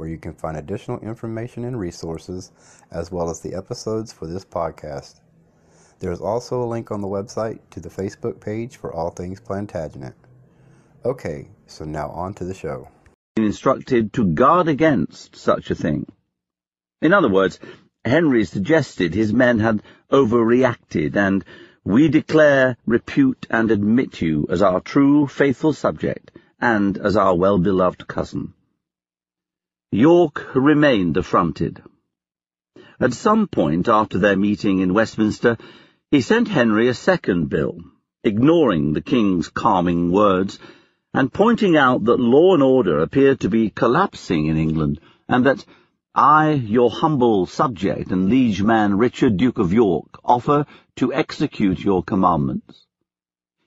where you can find additional information and resources, as well as the episodes for this podcast. There is also a link on the website to the Facebook page for All Things Plantagenet. Okay, so now on to the show. Instructed to guard against such a thing. In other words, Henry suggested his men had overreacted, and we declare, repute, and admit you as our true, faithful subject, and as our well-beloved cousin. York remained affronted. At some point after their meeting in Westminster, he sent Henry a second bill, ignoring the king's calming words, and pointing out that law and order appeared to be collapsing in England, and that I, your humble subject and liege man Richard Duke of York, offer to execute your commandments.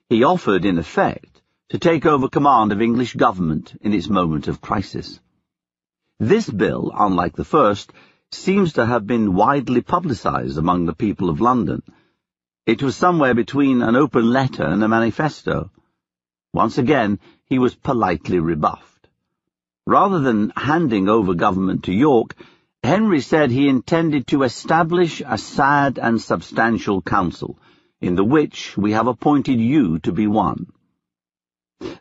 He offered, in effect, to take over command of English government in its moment of crisis. This bill, unlike the first, seems to have been widely publicised among the people of London. It was somewhere between an open letter and a manifesto. Once again, he was politely rebuffed. Rather than handing over government to York, Henry said he intended to establish a sad and substantial council, in the which we have appointed you to be one.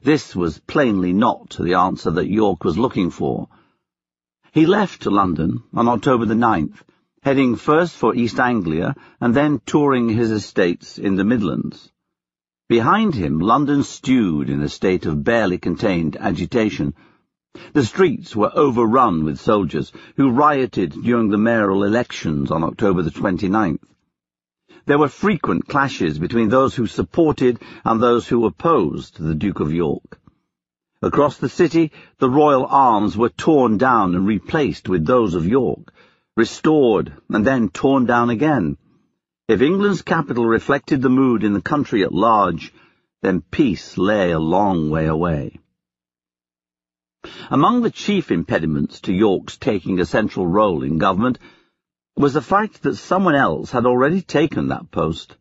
This was plainly not the answer that York was looking for. He left London on October the 9th, heading first for East Anglia and then touring his estates in the Midlands. Behind him, London stewed in a state of barely contained agitation. The streets were overrun with soldiers who rioted during the mayoral elections on October the 29th. There were frequent clashes between those who supported and those who opposed the Duke of York. Across the city, the royal arms were torn down and replaced with those of York, restored and then torn down again. If England's capital reflected the mood in the country at large, then peace lay a long way away. Among the chief impediments to York's taking a central role in government was the fact that someone else had already taken that post.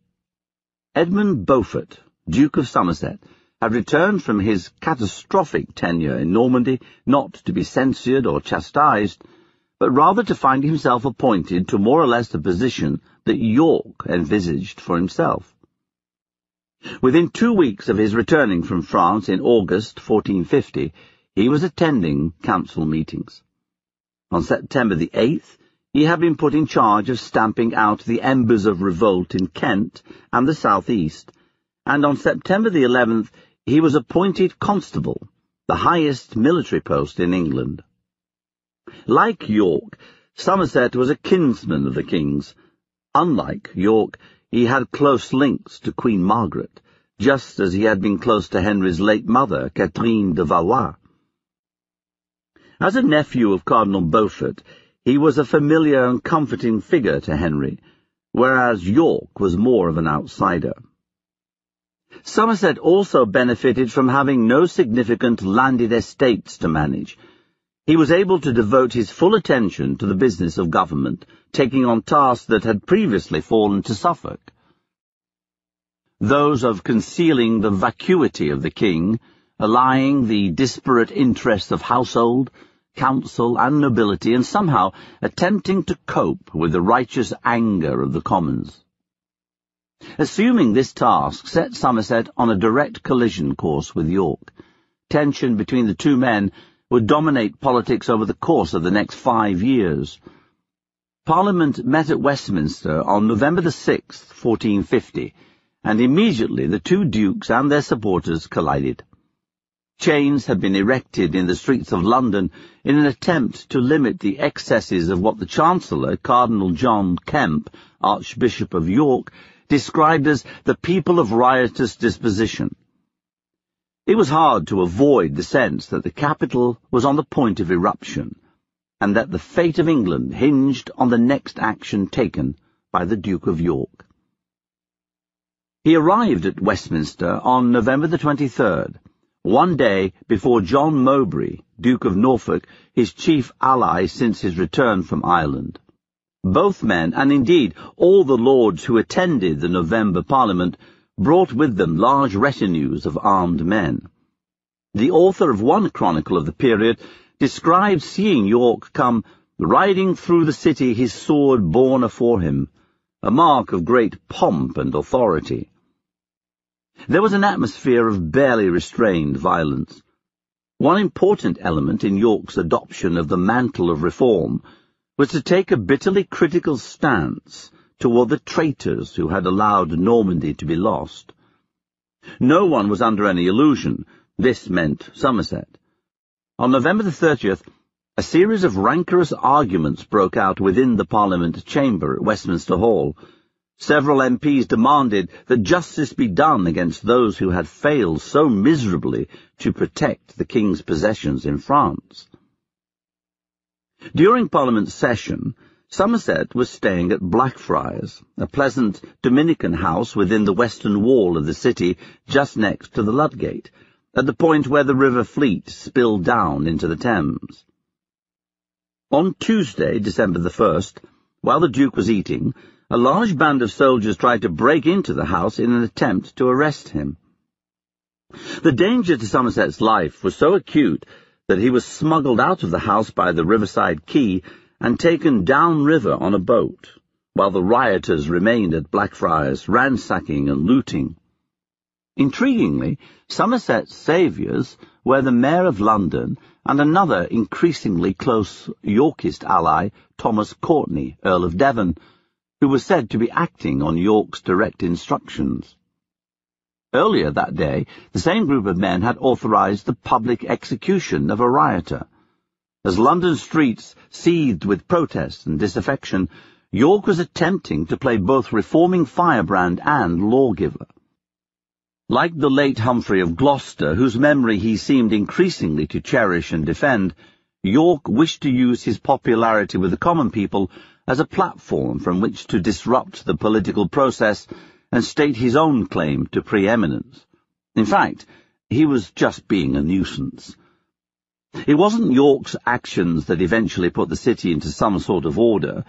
Edmund Beaufort, Duke of Somerset, had returned from his catastrophic tenure in Normandy not to be censured or chastised, but rather to find himself appointed to more or less the position that York envisaged for himself. Within two weeks of his returning from France in August 1450, he was attending council meetings. On September the 8th, he had been put in charge of stamping out the embers of revolt in Kent and the southeast, and on September the 11th he was appointed constable, the highest military post in England. Like York, Somerset was a kinsman of the king's. Unlike York, he had close links to Queen Margaret, just as he had been close to Henry's late mother, Catherine de Valois. As a nephew of Cardinal Beaufort, he was a familiar and comforting figure to Henry, whereas York was more of an outsider. Somerset also benefited from having no significant landed estates to manage. He was able to devote his full attention to the business of government, taking on tasks that had previously fallen to Suffolk. Those of concealing the vacuity of the king, allying the disparate interests of household, council, and nobility, and somehow attempting to cope with the righteous anger of the commons. Assuming this task set Somerset on a direct collision course with York, tension between the two men would dominate politics over the course of the next five years. Parliament met at Westminster on November the 6th, 1450, and immediately the two dukes and their supporters collided. Chains had been erected in the streets of London in an attempt to limit the excesses of what the Chancellor, Cardinal John Kemp, Archbishop of York, described as the people of riotous disposition. It was hard to avoid the sense that the capital was on the point of eruption, and that the fate of England hinged on the next action taken by the Duke of York. He arrived at Westminster on November the 23rd, one day before John Mowbray, Duke of Norfolk, his chief ally since his return from Ireland. Both men, and indeed all the lords who attended the November Parliament, brought with them large retinues of armed men. The author of one chronicle of the period describes seeing York come riding through the city his sword borne afore him, a mark of great pomp and authority. There was an atmosphere of barely restrained violence. One important element in York's adoption of the mantle of reform was to take a bitterly critical stance toward the traitors who had allowed Normandy to be lost. No one was under any illusion. This meant Somerset. On November the 30th, a series of rancorous arguments broke out within the Parliament chamber at Westminster Hall. Several MPs demanded that justice be done against those who had failed so miserably to protect the King's possessions in France. During Parliament's session, Somerset was staying at Blackfriars, a pleasant Dominican house within the western wall of the city just next to the Ludgate, at the point where the River Fleet spilled down into the Thames. On Tuesday, December the 1st, while the Duke was eating, a large band of soldiers tried to break into the house in an attempt to arrest him. The danger to Somerset's life was so acute that he was smuggled out of the house by the riverside quay and taken downriver on a boat, while the rioters remained at Blackfriars, ransacking and looting. Intriguingly, Somerset's saviours were the Mayor of London and another increasingly close Yorkist ally, Thomas Courtenay, Earl of Devon, who was said to be acting on York's direct instructions. Earlier that day, the same group of men had authorized the public execution of a rioter. As London streets seethed with protest and disaffection, York was attempting to play both reforming firebrand and lawgiver. Like the late Humphrey of Gloucester, whose memory he seemed increasingly to cherish and defend, York wished to use his popularity with the common people as a platform from which to disrupt the political process and state his own claim to preeminence. In fact, he was just being a nuisance. It wasn't York's actions that eventually put the city into some sort of order,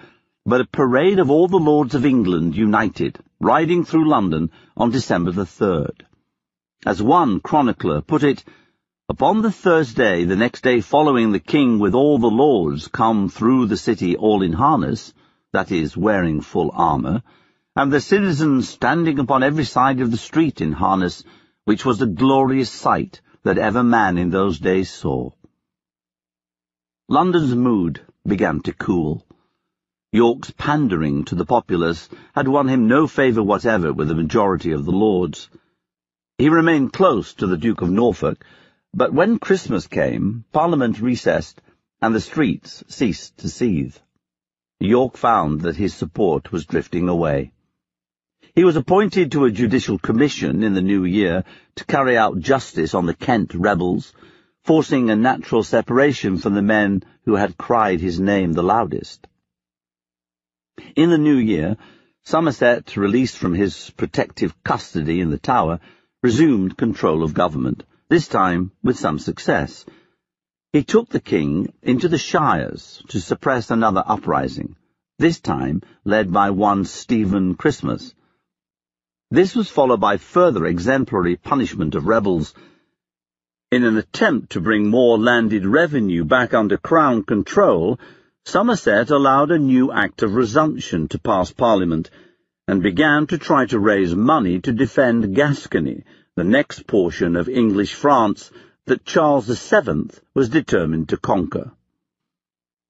but a parade of all the lords of England united, riding through London on December the 3rd. As one chronicler put it, Upon the Thursday, the next day following, the king with all the lords come through the city all in harness, that is, wearing full armour, and the citizens standing upon every side of the street in harness, which was a glorious sight that ever man in those days saw. London's mood began to cool. York's pandering to the populace had won him no favour whatever with the majority of the lords. He remained close to the Duke of Norfolk, but when Christmas came, Parliament recessed, and the streets ceased to seethe. York found that his support was drifting away. He was appointed to a judicial commission in the new year to carry out justice on the Kent rebels, forcing a natural separation from the men who had cried his name the loudest. In the new year, Somerset, released from his protective custody in the Tower, resumed control of government, this time with some success. He took the king into the shires to suppress another uprising, this time led by one Stephen Christmas. This was followed by further exemplary punishment of rebels, in an attempt to bring more landed revenue back under Crown control, Somerset allowed a new Act of Resumption to pass Parliament, and began to try to raise money to defend Gascony, the next portion of English France that Charles VII was determined to conquer.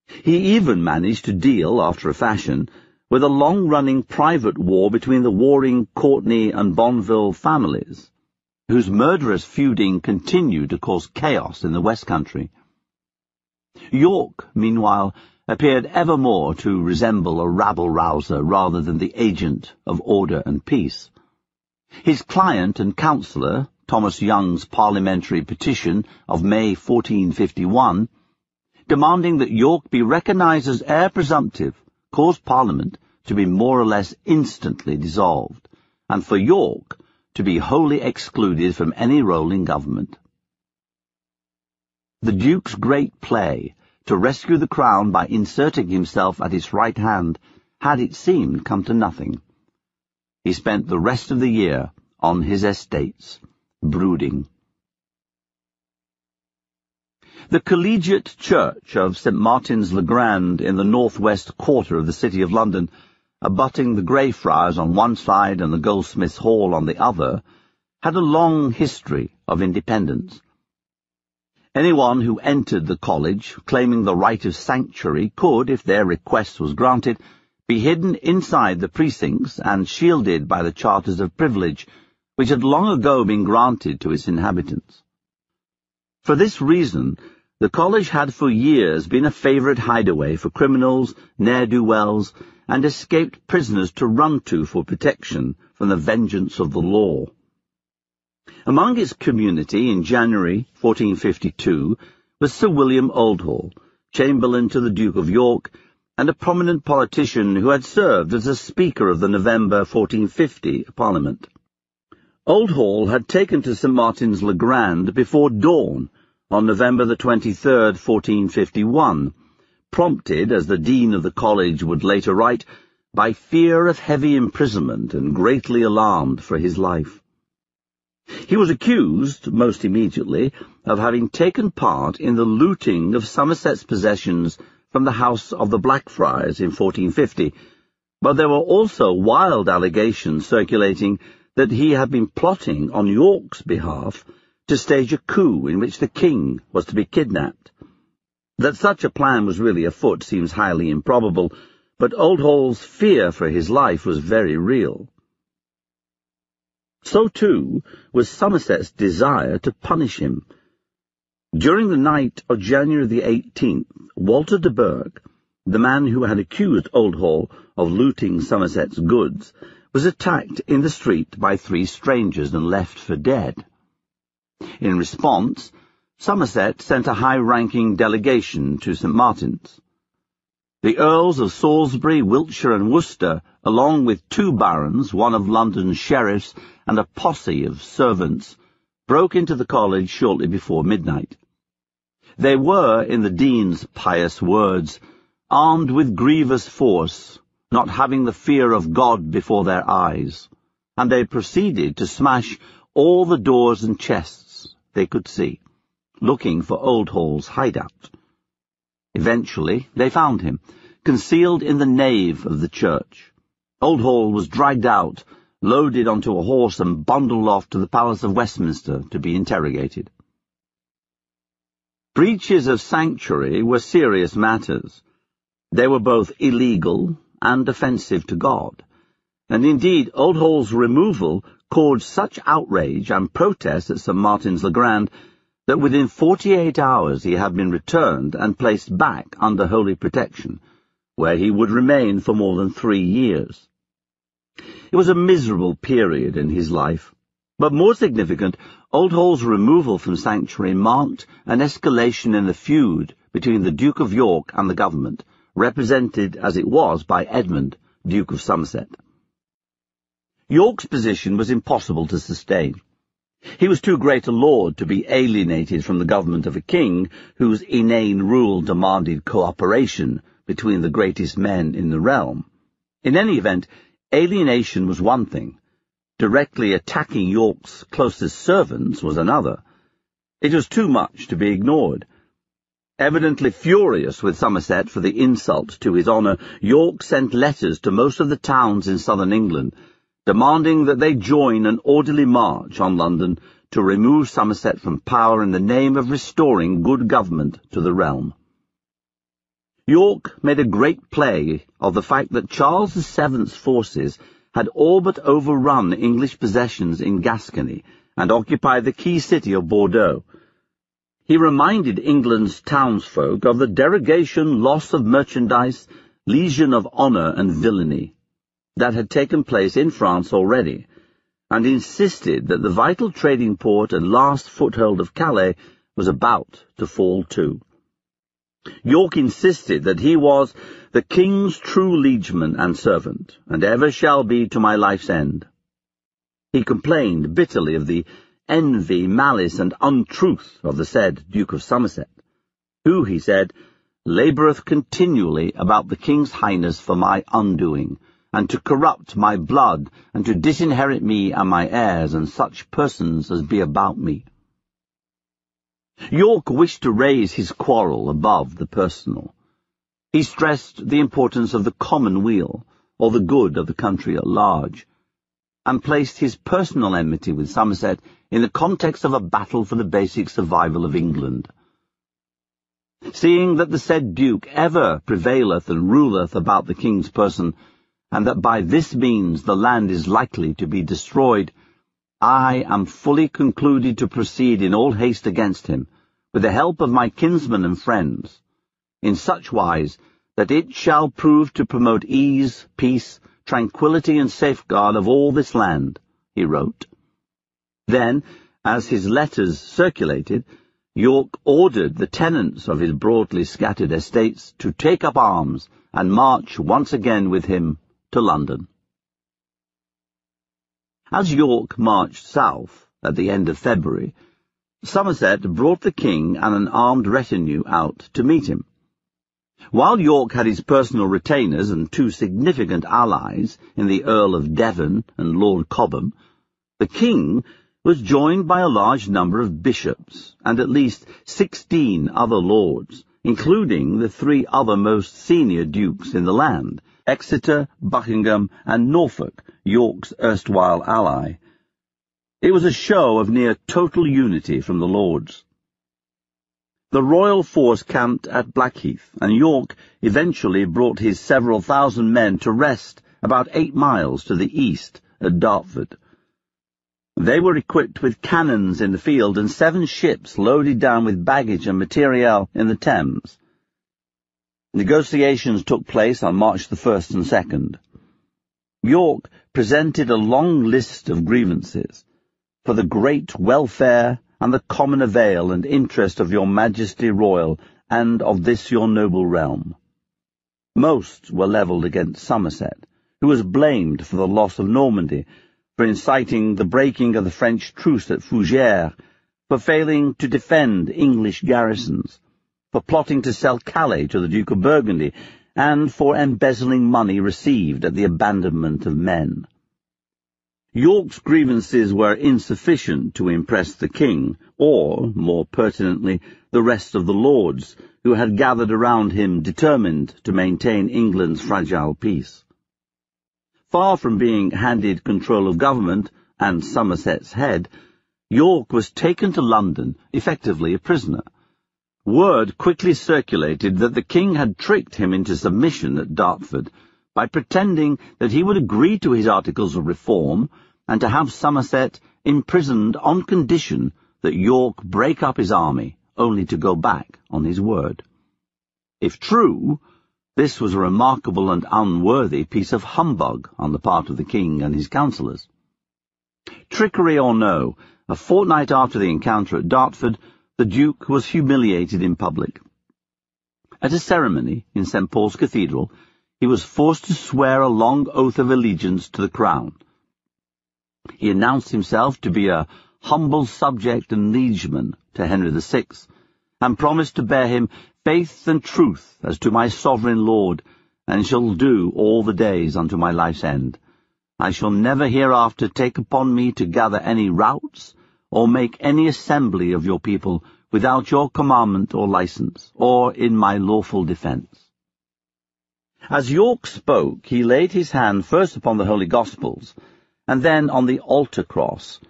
He even managed to deal, after a fashion, with a long-running private war between the warring Courtenay and Bonville families whose murderous feuding continued to cause chaos in the West Country. York, meanwhile, appeared ever more to resemble a rabble-rouser rather than the agent of order and peace. His client and counsellor, Thomas Young's parliamentary petition of May 1451, demanding that York be recognised as heir presumptive, caused Parliament to be more or less instantly dissolved, and for York to be wholly excluded from any role in government. The Duke's great play, to rescue the crown by inserting himself at its right hand, had, it seemed, come to nothing. He spent the rest of the year on his estates, brooding. The Collegiate Church of St. Martin's le Grand in the northwest quarter of the City of London, abutting the Greyfriars on one side and the Goldsmiths' Hall on the other, had a long history of independence. Anyone who entered the college, claiming the right of sanctuary, could, if their request was granted, be hidden inside the precincts and shielded by the charters of privilege, which had long ago been granted to its inhabitants. For this reason, the college had for years been a favourite hideaway for criminals, ne'er-do-wells, and escaped prisoners to run to for protection from the vengeance of the law. Among its community in January 1452 was Sir William Oldhall, Chamberlain to the Duke of York, and a prominent politician who had served as a Speaker of the November 1450 Parliament. Oldhall had taken to St. Martin's le Grand before dawn on November the 23rd, 1451, prompted, as the Dean of the College would later write, by fear of heavy imprisonment and greatly alarmed for his life. He was accused, most immediately, of having taken part in the looting of Somerset's possessions from the house of the Blackfriars in 1450, but there were also wild allegations circulating that he had been plotting on York's behalf to stage a coup in which the king was to be kidnapped. That such a plan was really afoot seems highly improbable, but Oldhall's fear for his life was very real. So, too, was Somerset's desire to punish him, during the night of January the 18th, Walter de Burgh, the man who had accused Oldhall of looting Somerset's goods, was attacked in the street by three strangers and left for dead. In response, Somerset sent a high-ranking delegation to St. Martin's. The Earls of Salisbury, Wiltshire, and Worcester, along with two barons, one of London's sheriffs, and a posse of servants, broke into the college shortly before midnight. They were, in the dean's pious words, armed with grievous force, not having the fear of God before their eyes, and they proceeded to smash all the doors and chests they could see, looking for Old Oldhall's hideout. Eventually they found him, concealed in the nave of the church. Oldhall was dragged out, loaded onto a horse and bundled off to the Palace of Westminster to be interrogated. Breaches of sanctuary were serious matters. They were both illegal and offensive to God, and indeed Oldhall's removal caused such outrage and protest at St. Martin's le Grand that within forty-eight hours he had been returned and placed back under holy protection, where he would remain for more than three years. It was a miserable period in his life, but more significant, Oldhall's removal from sanctuary marked an escalation in the feud between the Duke of York and the government, represented as it was by Edmund, Duke of Somerset. York's position was impossible to sustain. He was too great a lord to be alienated from the government of a king whose inane rule demanded cooperation between the greatest men in the realm. In any event, alienation was one thing, Directly attacking York's closest servants was another. It was too much to be ignored. Evidently furious with Somerset for the insult to his honour, York sent letters to most of the towns in southern England, demanding that they join an orderly march on London to remove Somerset from power in the name of restoring good government to the realm. York made a great play of the fact that Charles VII's forces had all but overrun English possessions in Gascony and occupied the key city of Bordeaux. He reminded England's townsfolk of the derogation, loss of merchandise, lesion of honour and villainy that had taken place in France already, and insisted that the vital trading port and last foothold of Calais was about to fall too. York insisted that he was the king's true liegeman and servant, and ever shall be to my life's end. He complained bitterly of the envy, malice, and untruth of the said Duke of Somerset, who, he said, laboureth continually about the King's Highness for my undoing, and to corrupt my blood, and to disinherit me and my heirs, and such persons as be about me. York wished to raise his quarrel above the personal. He stressed the importance of the common weal, or the good of the country at large, and placed his personal enmity with Somerset in the context of a battle for the basic survival of England. Seeing that the said Duke ever prevaileth and ruleth about the king's person, and that by this means the land is likely to be destroyed, I am fully concluded to proceed in all haste against him, with the help of my kinsmen and friends, in such wise that it shall prove to promote ease, peace, tranquillity, and safeguard of all this land, he wrote. Then, as his letters circulated, York ordered the tenants of his broadly scattered estates to take up arms and march once again with him to London. As York marched south at the end of February, Somerset brought the king and an armed retinue out to meet him. While York had his personal retainers and two significant allies in the Earl of Devon and Lord Cobham, the king was joined by a large number of bishops and at least sixteen other lords, including the three other most senior dukes in the land, Exeter, Buckingham, and Norfolk, York's erstwhile ally. It was a show of near total unity from the lords. The royal force camped at Blackheath, and York eventually brought his several thousand men to rest about eight miles to the east at Dartford. They were equipped with cannons in the field and seven ships loaded down with baggage and materiel in the Thames. Negotiations took place on March the 1st and 2nd. York presented a long list of grievances for the great welfare and the common avail and interest of your majesty royal and of this your noble realm. Most were levelled against Somerset, who was blamed for the loss of Normandy, for inciting the breaking of the French truce at Fougères, for failing to defend English garrisons, for plotting to sell Calais to the Duke of Burgundy, and for embezzling money received at the abandonment of Maine. York's grievances were insufficient to impress the king, or, more pertinently, the rest of the lords, who had gathered around him determined to maintain England's fragile peace. Far from being handed control of government and Somerset's head, York was taken to London, effectively a prisoner. Word quickly circulated that the king had tricked him into submission at Dartford by pretending that he would agree to his articles of reform and to have Somerset imprisoned on condition that York break up his army, only to go back on his word. If true, this was a remarkable and unworthy piece of humbug on the part of the king and his councillors. Trickery or no, a fortnight after the encounter at Dartford, the Duke was humiliated in public. At a ceremony in St. Paul's Cathedral, he was forced to swear a long oath of allegiance to the crown. He announced himself to be a humble subject and liegeman to Henry VI, and promised to bear him faith and truth as to my sovereign lord, and shall do all the days unto my life's end. I shall never hereafter take upon me to gather any routs, or make any assembly of your people without your commandment or license, or in my lawful defence. As York spoke, he laid his hand first upon the Holy Gospels, and then on the altar cross.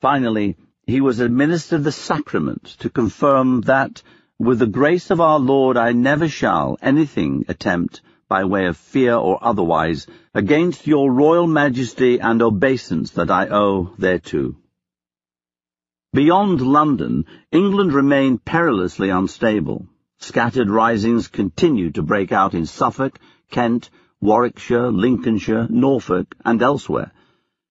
Finally, he was administered the sacrament to confirm that, with the grace of our Lord, I never shall anything attempt by way of fear or otherwise, against your royal majesty and obeisance that I owe thereto. Beyond London, England remained perilously unstable. Scattered risings continued to break out in Suffolk, Kent, Warwickshire, Lincolnshire, Norfolk, and elsewhere,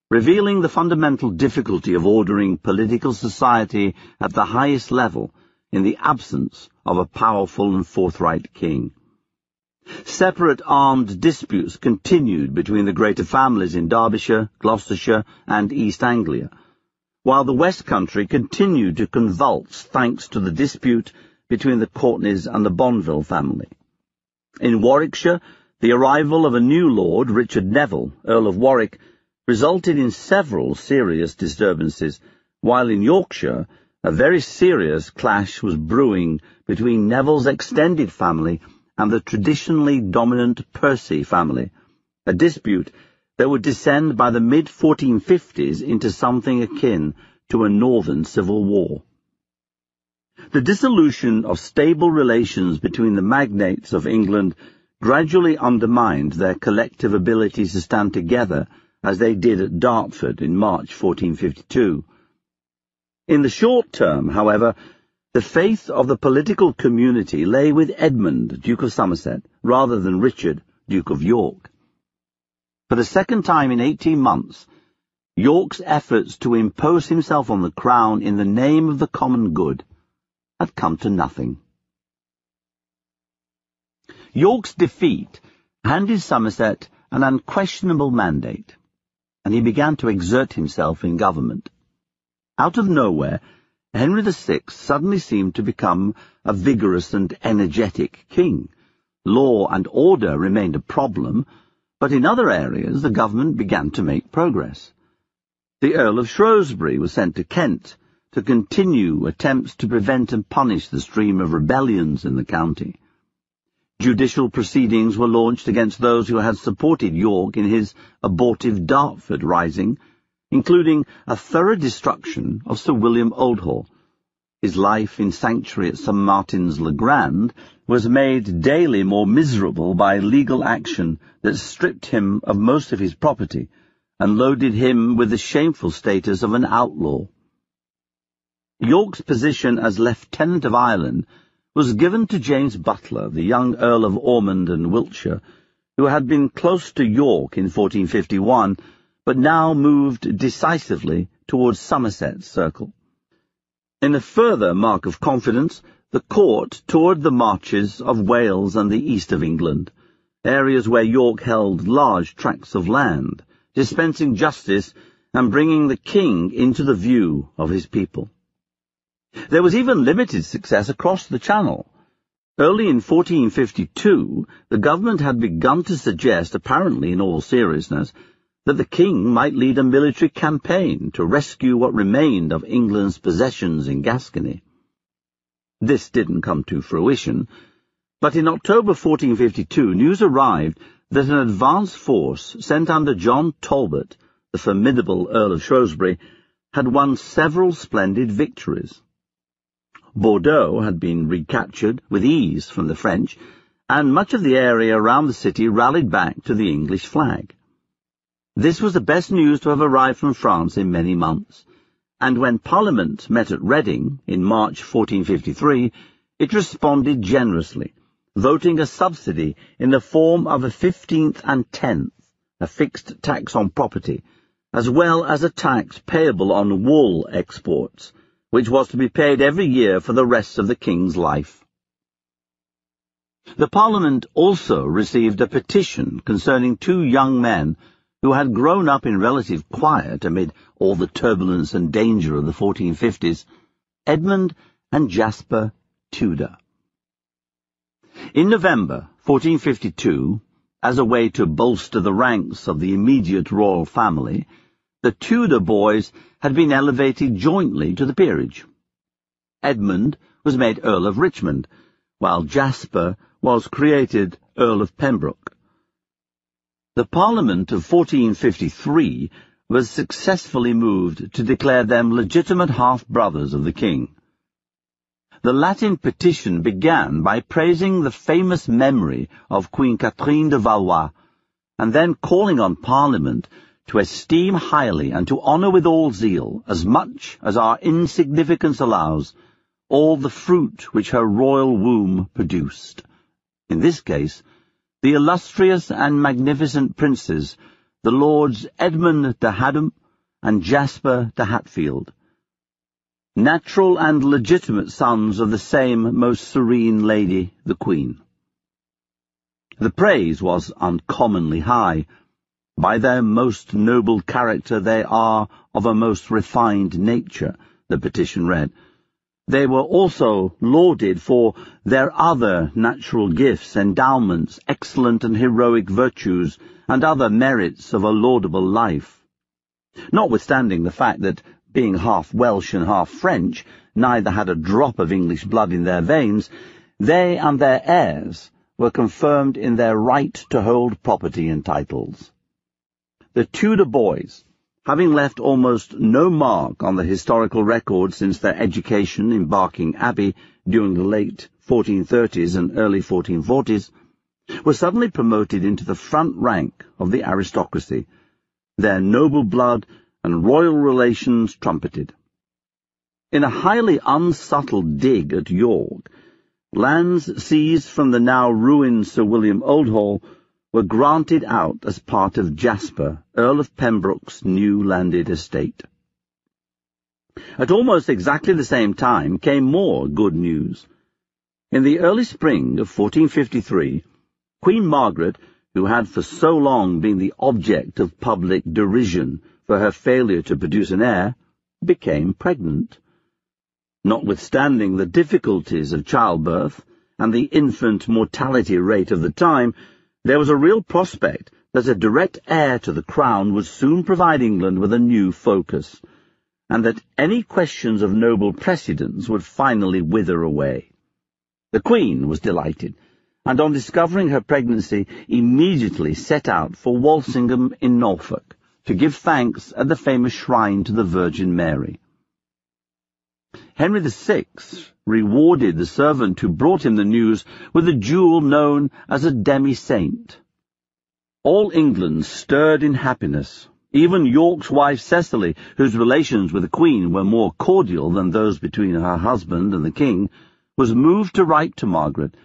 revealing the fundamental difficulty of ordering political society at the highest level in the absence of a powerful and forthright king. Separate armed disputes continued between the greater families in Derbyshire, Gloucestershire, and East Anglia, while the West Country continued to convulse thanks to the dispute between the Courtenays and the Bonville family. In Warwickshire, the arrival of a new lord, Richard Neville, Earl of Warwick, resulted in several serious disturbances, while in Yorkshire, a very serious clash was brewing between Neville's extended family and the traditionally dominant Percy family, a dispute that would descend by the mid-1450s into something akin to a northern civil war. The dissolution of stable relations between the magnates of England gradually undermined their collective ability to stand together as they did at Dartford in March 1452. In the short term, however, the faith of the political community lay with Edmund, Duke of Somerset, rather than Richard, Duke of York. For the second time in eighteen months, York's efforts to impose himself on the crown in the name of the common good had come to nothing. York's defeat handed Somerset an unquestionable mandate, and he began to exert himself in government. Out of nowhere, Henry VI suddenly seemed to become a vigorous and energetic king. Law and order remained a problem, but in other areas the government began to make progress. The Earl of Shrewsbury was sent to Kent to continue attempts to prevent and punish the stream of rebellions in the county. Judicial proceedings were launched against those who had supported York in his abortive Dartford rising, including a thorough destruction of Sir William Oldhall. His life in sanctuary at St. Martin's le Grand was made daily more miserable by legal action that stripped him of most of his property and loaded him with the shameful status of an outlaw. York's position as Lieutenant of Ireland was given to James Butler, the young Earl of Ormond and Wiltshire, who had been close to York in 1451, but now moved decisively towards Somerset's circle. In a further mark of confidence, the court toured the marches of Wales and the east of England, areas where York held large tracts of land, dispensing justice and bringing the king into the view of his people. There was even limited success across the Channel. Early in 1452, the government had begun to suggest, apparently in all seriousness, that the king might lead a military campaign to rescue what remained of England's possessions in Gascony. This didn't come to fruition, but in October 1452 news arrived that an advance force sent under John Talbot, the formidable Earl of Shrewsbury, had won several splendid victories. Bordeaux had been recaptured with ease from the French, and much of the area around the city rallied back to the English flag. This was the best news to have arrived from France in many months, and when Parliament met at Reading in March 1453, it responded generously, voting a subsidy in the form of a fifteenth and tenth, a fixed tax on property, as well as a tax payable on wool exports, which was to be paid every year for the rest of the king's life. The Parliament also received a petition concerning two young men who had grown up in relative quiet amid all the turbulence and danger of the 1450s, Edmund and Jasper Tudor. In November 1452, as a way to bolster the ranks of the immediate royal family, the Tudor boys had been elevated jointly to the peerage. Edmund was made Earl of Richmond, while Jasper was created Earl of Pembroke. The Parliament of 1453 was successfully moved to declare them legitimate half-brothers of the king. The Latin petition began by praising the famous memory of Queen Catherine de Valois, and then calling on Parliament to esteem highly and to honour with all zeal, as much as our insignificance allows, all the fruit which her royal womb produced. In this case, the illustrious and magnificent princes, the Lords Edmund de Hadham and Jasper de Hatfield. natural and legitimate sons of the same most serene lady, the Queen. The praise was uncommonly high. By their most noble character they are of a most refined nature, the petition read. They were also lauded for their other natural gifts, endowments, excellent and heroic virtues, and other merits of a laudable life. Notwithstanding the fact that, being half Welsh and half French, neither had a drop of English blood in their veins, they and their heirs were confirmed in their right to hold property and titles. The Tudor boys, having left almost no mark on the historical record since their education in Barking Abbey during the late 1430s and early 1440s, were suddenly promoted into the front rank of the aristocracy, their noble blood and royal relations trumpeted. In a highly unsubtle dig at York, Lands seized from the now ruined Sir William Oldhall were granted out as part of Jasper, Earl of Pembroke's new landed estate. At almost exactly the same time came more good news. In the early spring of 1453, Queen Margaret, who had for so long been the object of public derision for her failure to produce an heir, became pregnant. Notwithstanding the difficulties of childbirth and the infant mortality rate of the time, there was a real prospect that a direct heir to the crown would soon provide England with a new focus, and that any questions of noble precedence would finally wither away. The Queen was delighted, and on discovering her pregnancy immediately set out for Walsingham in Norfolk to give thanks at the famous shrine to the Virgin Mary. Henry VI rewarded the servant who brought him the news with a jewel known as a demi-saint. All England stirred in happiness. Even York's wife Cecily, whose relations with the Queen were more cordial than those between her husband and the King, was moved to write to Margaret,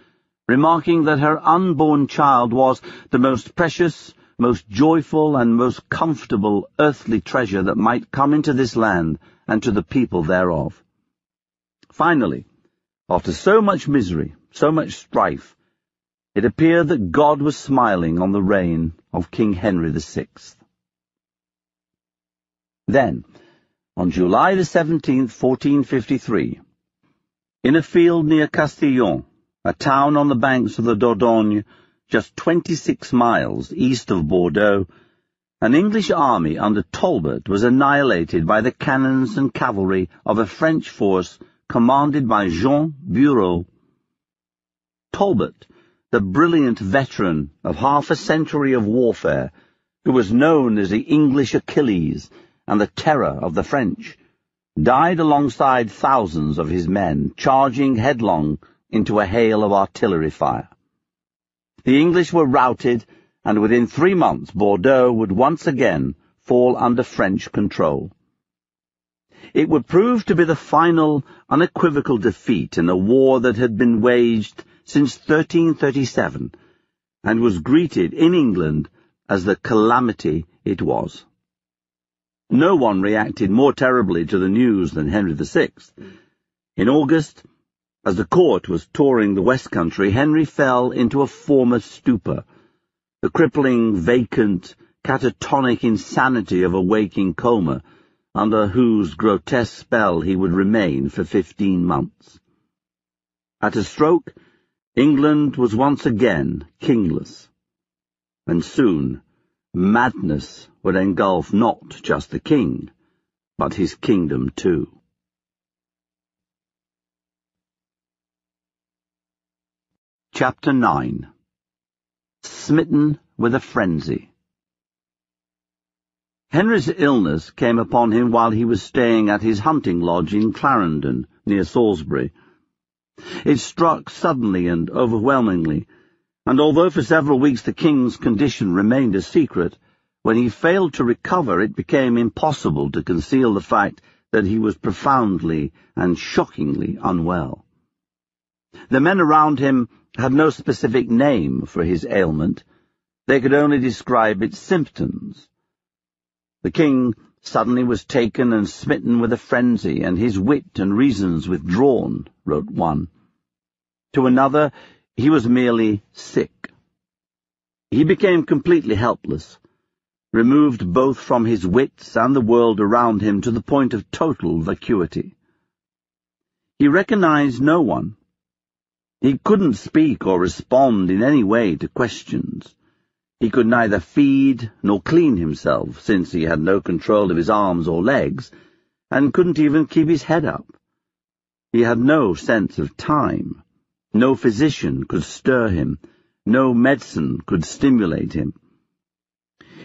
remarking that her unborn child was the most precious, most joyful, and most comfortable earthly treasure that might come into this land and to the people thereof. Finally, after so much misery, so much strife, it appeared that God was smiling on the reign of King Henry VI. Then, on July the 17th, 1453, in a field near Castillon, a town on the banks of the Dordogne, just 26 miles east of Bordeaux, an English army under Talbot was annihilated by the cannons and cavalry of a French force commanded by Jean Bureau. Talbot, the brilliant veteran of half a century of warfare, who was known as the English Achilles and the terror of the French, died alongside thousands of his men, charging headlong into a hail of artillery fire. The English were routed, and within three months Bordeaux would once again fall under French control. It would prove to be the final, unequivocal defeat in a war that had been waged since 1337 and was greeted in England as the calamity it was. No one reacted more terribly to the news than Henry VI. In August, as the court was touring the West Country, Henry fell into a former stupor, the crippling, vacant, catatonic insanity of a waking coma, under whose grotesque spell he would remain for fifteen months. At a stroke, England was once again kingless, and soon madness would engulf not just the king, but his kingdom too. Chapter 9 Smitten with a Frenzy Henry's illness came upon him while he was staying at his hunting lodge in Clarendon, near Salisbury. It struck suddenly and overwhelmingly, and although for several weeks the king's condition remained a secret, when he failed to recover it became impossible to conceal the fact that he was profoundly and shockingly unwell. The men around him had no specific name for his ailment. They could only describe its symptoms. The king suddenly was taken and smitten with a frenzy, and his wit and reasons withdrawn, wrote one. To another, he was merely sick. He became completely helpless, removed both from his wits and the world around him to the point of total vacuity. He recognized no one. He couldn't speak or respond in any way to questions. He could neither feed nor clean himself, since he had no control of his arms or legs, and couldn't even keep his head up. He had no sense of time. No physician could stir him. No medicine could stimulate him.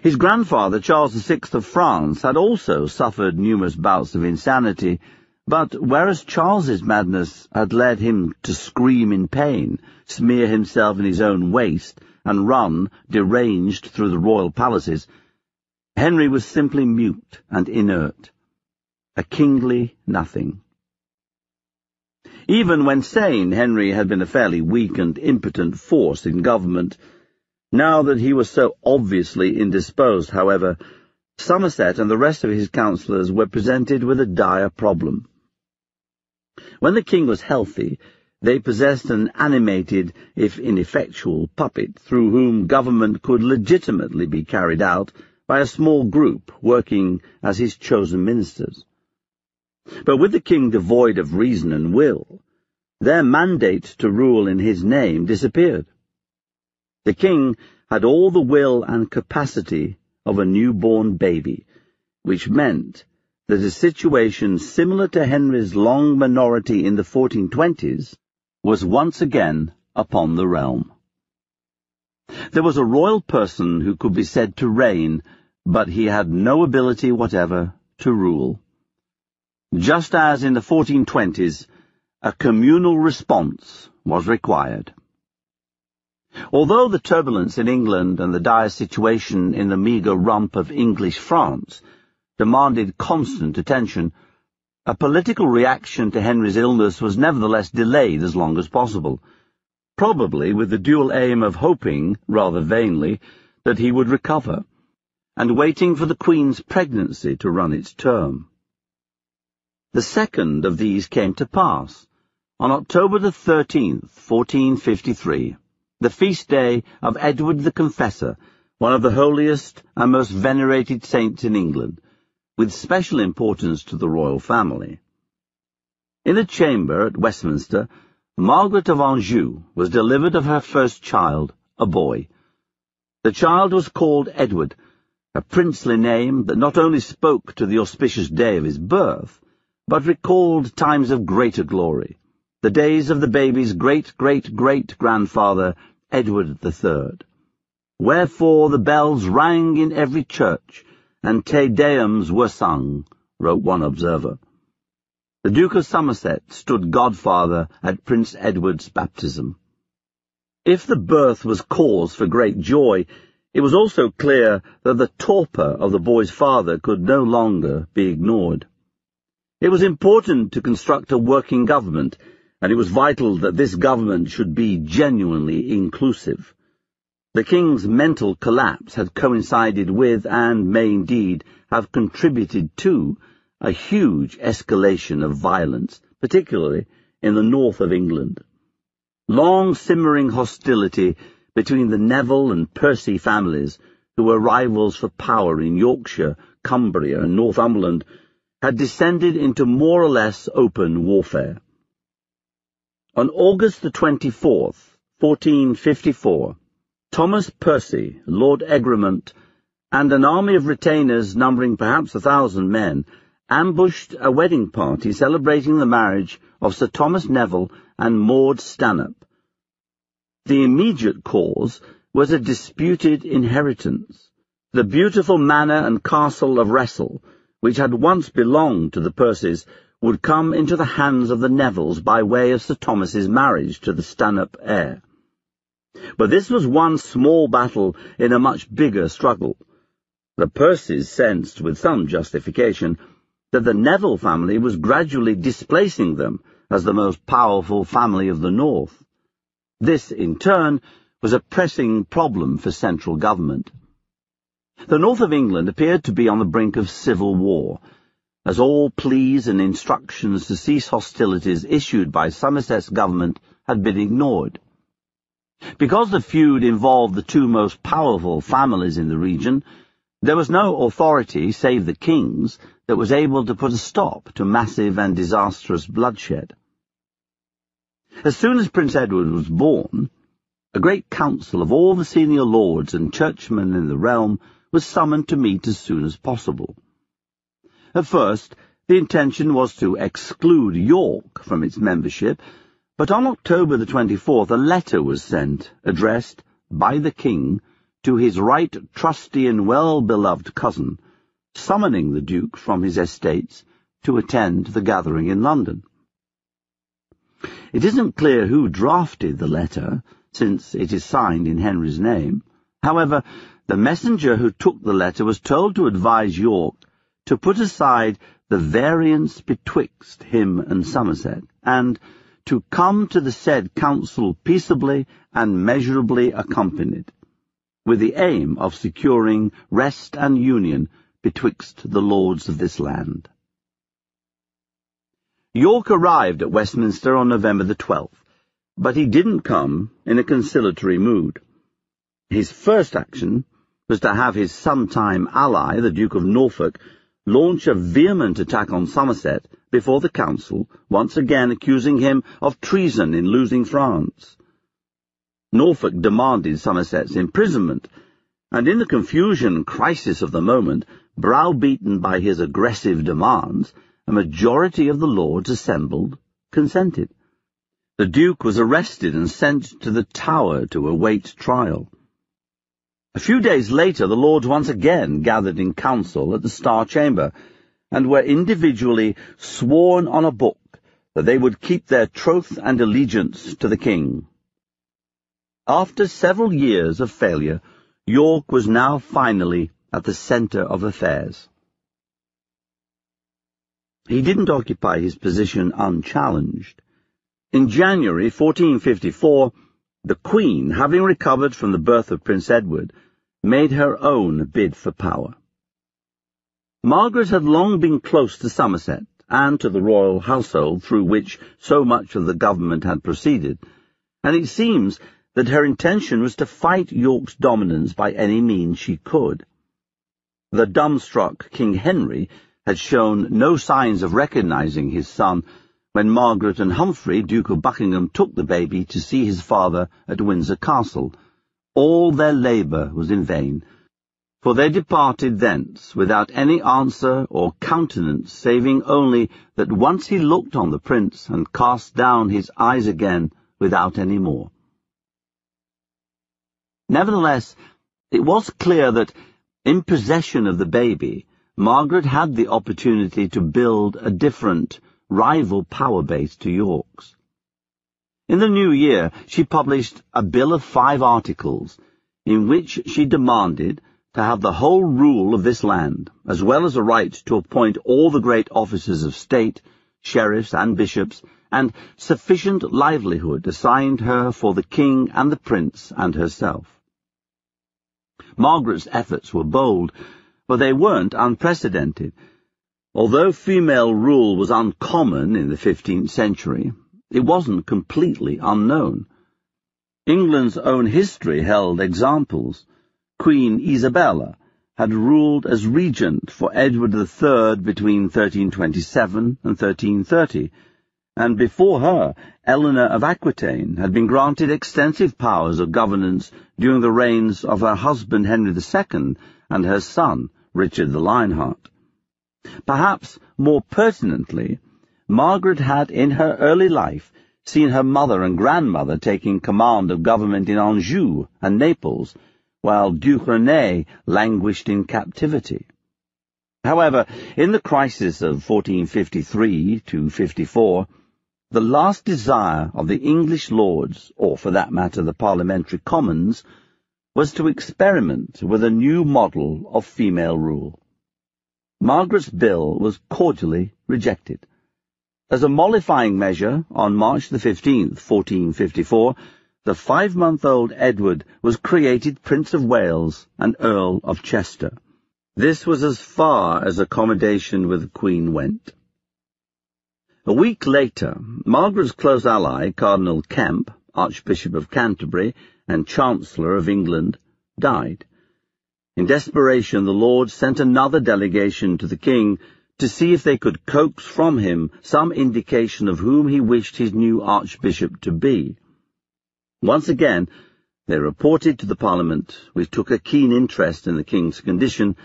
His grandfather, Charles VI of France, had also suffered numerous bouts of insanity, but whereas Charles's madness had led him to scream in pain, smear himself in his own waste, and run, deranged, through the royal palaces, Henry was simply mute and inert, a kingly nothing. Even when sane, Henry had been a fairly weak and impotent force in government. Now that he was so obviously indisposed, however, Somerset and the rest of his councillors were presented with a dire problem. When the king was healthy, they possessed an animated, if ineffectual, puppet through whom government could legitimately be carried out by a small group working as his chosen ministers. But with the king devoid of reason and will, their mandate to rule in his name disappeared. The king had all the will and capacity of a newborn baby, which meant that a situation similar to Henry's long minority in the 1420s was once again upon the realm. There was a royal person who could be said to reign, but he had no ability whatever to rule. Just as in the 1420s, a communal response was required. Although the turbulence in England and the dire situation in the meagre rump of English France demanded constant attention, a political reaction to Henry's illness was nevertheless delayed as long as possible, probably with the dual aim of hoping, rather vainly, that he would recover, and waiting for the Queen's pregnancy to run its term. The second of these came to pass, on October the 13th, 1453, the feast day of Edward the Confessor, one of the holiest and most venerated saints in England, with special importance to the royal family. In a chamber at Westminster, Margaret of Anjou was delivered of her first child, a boy. The child was called Edward, a princely name that not only spoke to the auspicious day of his birth, but recalled times of greater glory, the days of the baby's great-great-great-grandfather, Edward III. Wherefore the bells rang in every church, and Te Deums were sung, wrote one observer. The Duke of Somerset stood godfather at Prince Edward's baptism. If the birth was cause for great joy, it was also clear that the torpor of the boy's father could no longer be ignored. It was important to construct a working government, and it was vital that this government should be genuinely inclusive. The king's mental collapse had coincided with, and may indeed have contributed to, a huge escalation of violence, particularly in the north of England. Long simmering hostility between the Neville and Percy families, who were rivals for power in Yorkshire, Cumbria, and Northumberland, had descended into more or less open warfare. On August the 24th, 1454, Thomas Percy, Lord Egremont, and an army of retainers numbering perhaps a thousand men, ambushed a wedding party celebrating the marriage of Sir Thomas Neville and Maud Stanhope. The immediate cause was a disputed inheritance. The beautiful manor and castle of Wressle, which had once belonged to the Percys, would come into the hands of the Nevilles by way of Sir Thomas's marriage to the Stanhope heir. But this was one small battle in a much bigger struggle. The Percys sensed, with some justification, that the Neville family was gradually displacing them as the most powerful family of the North. This, in turn, was a pressing problem for central government. The north of England appeared to be on the brink of civil war, as all pleas and instructions to cease hostilities issued by Somerset's government had been ignored. Because the feud involved the two most powerful families in the region, there was no authority, save the king's, that was able to put a stop to massive and disastrous bloodshed. As soon as Prince Edward was born, a great council of all the senior lords and churchmen in the realm was summoned to meet as soon as possible. At first, the intention was to exclude York from its membership, but on October the 24th a letter was sent, addressed, by the King, to his right trusty and well-beloved cousin, summoning the Duke from his estates to attend the gathering in London. It isn't clear who drafted the letter, since it is signed in Henry's name. However, the messenger who took the letter was told to advise York to put aside the variance betwixt him and Somerset, and to come to the said council peaceably and measurably accompanied, with the aim of securing rest and union betwixt the lords of this land. York arrived at Westminster on November the 12th, but he didn't come in a conciliatory mood. His first action was to have his sometime ally, the Duke of Norfolk, launch a vehement attack on Somerset before the council, once again accusing him of treason in losing France. Norfolk demanded Somerset's imprisonment, and in the confusion and crisis of the moment, browbeaten by his aggressive demands, a majority of the lords assembled consented. The Duke was arrested and sent to the Tower to await trial. A few days later the lords once again gathered in council at the Star Chamber, and were individually sworn on a book that they would keep their troth and allegiance to the king. After several years of failure, York was now finally at the centre of affairs. He didn't occupy his position unchallenged. In January 1454, the Queen, having recovered from the birth of Prince Edward, made her own bid for power. Margaret had long been close to Somerset and to the royal household through which so much of the government had proceeded, and it seems that her intention was to fight York's dominance by any means she could. The dumbstruck King Henry had shown no signs of recognizing his son when Margaret and Humphrey, Duke of Buckingham, took the baby to see his father at Windsor Castle, all their labour was in vain, for they departed thence without any answer or countenance, saving only that once he looked on the prince and cast down his eyes again without any more. Nevertheless, it was clear that, in possession of the baby, Margaret had the opportunity to build a different, rival power base to York's. In the new year, she published a bill of five articles in which she demanded to have the whole rule of this land, as well as a right to appoint all the great officers of state, sheriffs and bishops, and sufficient livelihood assigned her for the king and the prince and herself. Margaret's efforts were bold, but they weren't unprecedented, Although female rule was uncommon in the 15th century, it wasn't completely unknown. England's own history held examples. Queen Isabella had ruled as regent for Edward III between 1327 and 1330, and before her, Eleanor of Aquitaine had been granted extensive powers of governance during the reigns of her husband Henry II and her son, Richard the Lionheart. Perhaps more pertinently, Margaret had in her early life seen her mother and grandmother taking command of government in Anjou and Naples, while Duke René languished in captivity. However, in the crisis of 1453 to 54, the last desire of the English lords, or for that matter the parliamentary commons, was to experiment with a new model of female rule. Margaret's bill was cordially rejected. As a mollifying measure, on March the 15th, 1454, the five-month-old Edward was created Prince of Wales and Earl of Chester. This was as far as accommodation with the Queen went. A week later, Margaret's close ally, Cardinal Kemp, Archbishop of Canterbury and Chancellor of England, died. In desperation, the Lords sent another delegation to the king to see if they could coax from him some indication of whom he wished his new archbishop to be. Once again, they reported to the Parliament, which took a keen interest in the king's condition,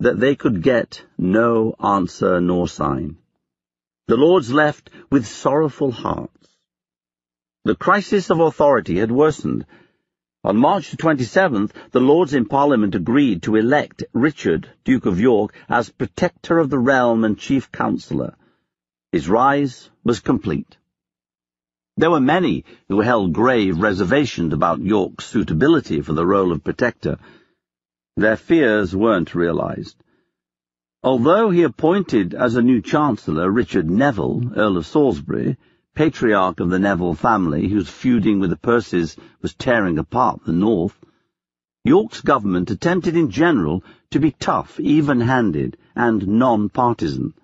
that they could get no answer nor sign. The Lords left with sorrowful hearts. The crisis of authority had worsened, on March 27th, the Lords in Parliament agreed to elect Richard, Duke of York, as Protector of the Realm and Chief Counsellor. His rise was complete. There were many who held grave reservations about York's suitability for the role of Protector. Their fears weren't realised. Although he appointed as a new Chancellor Richard Neville, Earl of Salisbury, patriarch of the Neville family, whose feuding with the Percys was tearing apart the north, York's government attempted in general to be tough, even-handed, and non-partisan.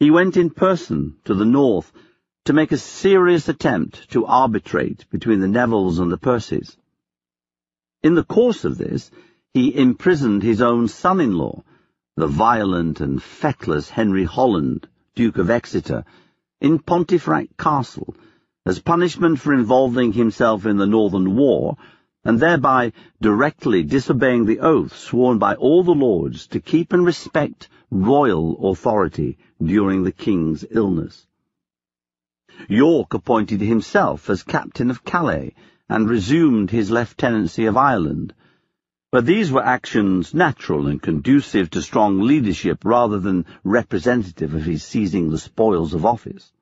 He went in person to the north to make a serious attempt to arbitrate between the Nevilles and the Percys. In the course of this, he imprisoned his own son-in-law, the violent and feckless Henry Holland, Duke of Exeter, in Pontefract Castle as punishment for involving himself in the Northern War and thereby directly disobeying the oath sworn by all the lords to keep and respect royal authority during the king's illness. York appointed himself as captain of Calais and resumed his lieutenancy of Ireland, but these were actions natural and conducive to strong leadership rather than representative of his seizing the spoils of office.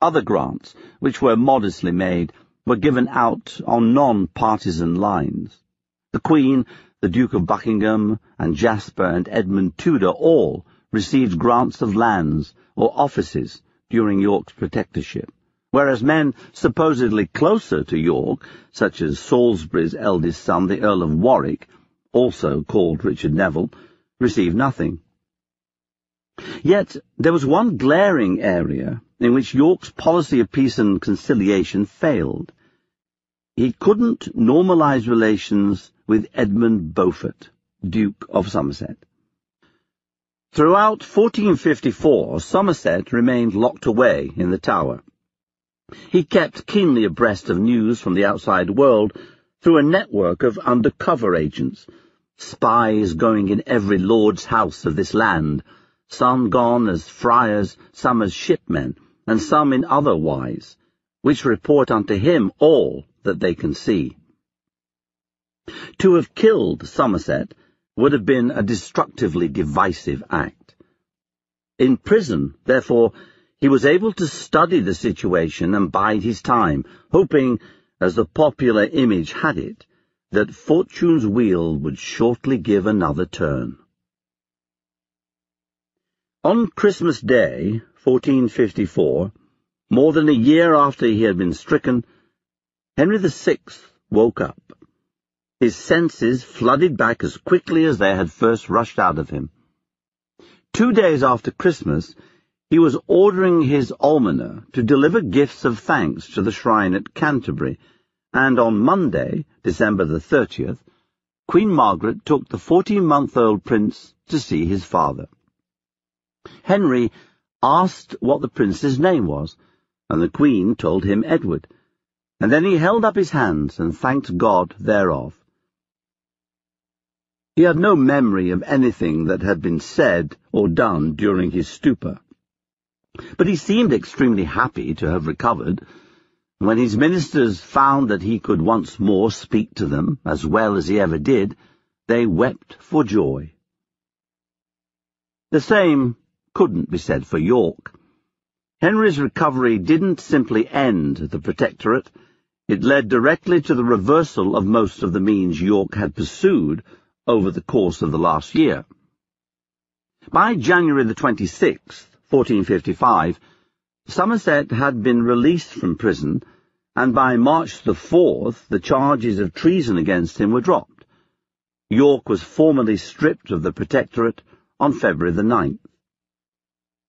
Other grants, which were modestly made, were given out on non-partisan lines. The Queen, the Duke of Buckingham, and Jasper and Edmund Tudor all received grants of lands or offices during York's protectorship whereas men supposedly closer to York, such as Salisbury's eldest son, the Earl of Warwick, also called Richard Neville, received nothing. Yet there was one glaring area in which York's policy of peace and conciliation failed. He couldn't normalise relations with Edmund Beaufort, Duke of Somerset. Throughout 1454, Somerset remained locked away in the Tower. He kept keenly abreast of news from the outside world through a network of undercover agents, spies going in every lord's house of this land, some gone as friars, some as shipmen, and some in other wise, which report unto him all that they can see. To have killed Somerset would have been a destructively divisive act. In prison, therefore, he was able to study the situation and bide his time, hoping, as the popular image had it, that fortune's wheel would shortly give another turn. On Christmas Day, 1454, more than a year after he had been stricken, Henry VI woke up. His senses flooded back as quickly as they had first rushed out of him. Two days after Christmas, he was ordering his almoner to deliver gifts of thanks to the shrine at Canterbury, and on Monday, December the 30th, Queen Margaret took the fourteen-month-old prince to see his father. Henry asked what the prince's name was, and the Queen told him Edward, and then he held up his hands and thanked God thereof. He had no memory of anything that had been said or done during his stupor. But he seemed extremely happy to have recovered. When his ministers found that he could once more speak to them as well as he ever did, they wept for joy. The same couldn't be said for York. Henry's recovery didn't simply end the Protectorate, it led directly to the reversal of most of the means York had pursued over the course of the last year. By January the 26th, 1455, Somerset had been released from prison and by March the 4th the charges of treason against him were dropped. York was formally stripped of the protectorate on February the 9th.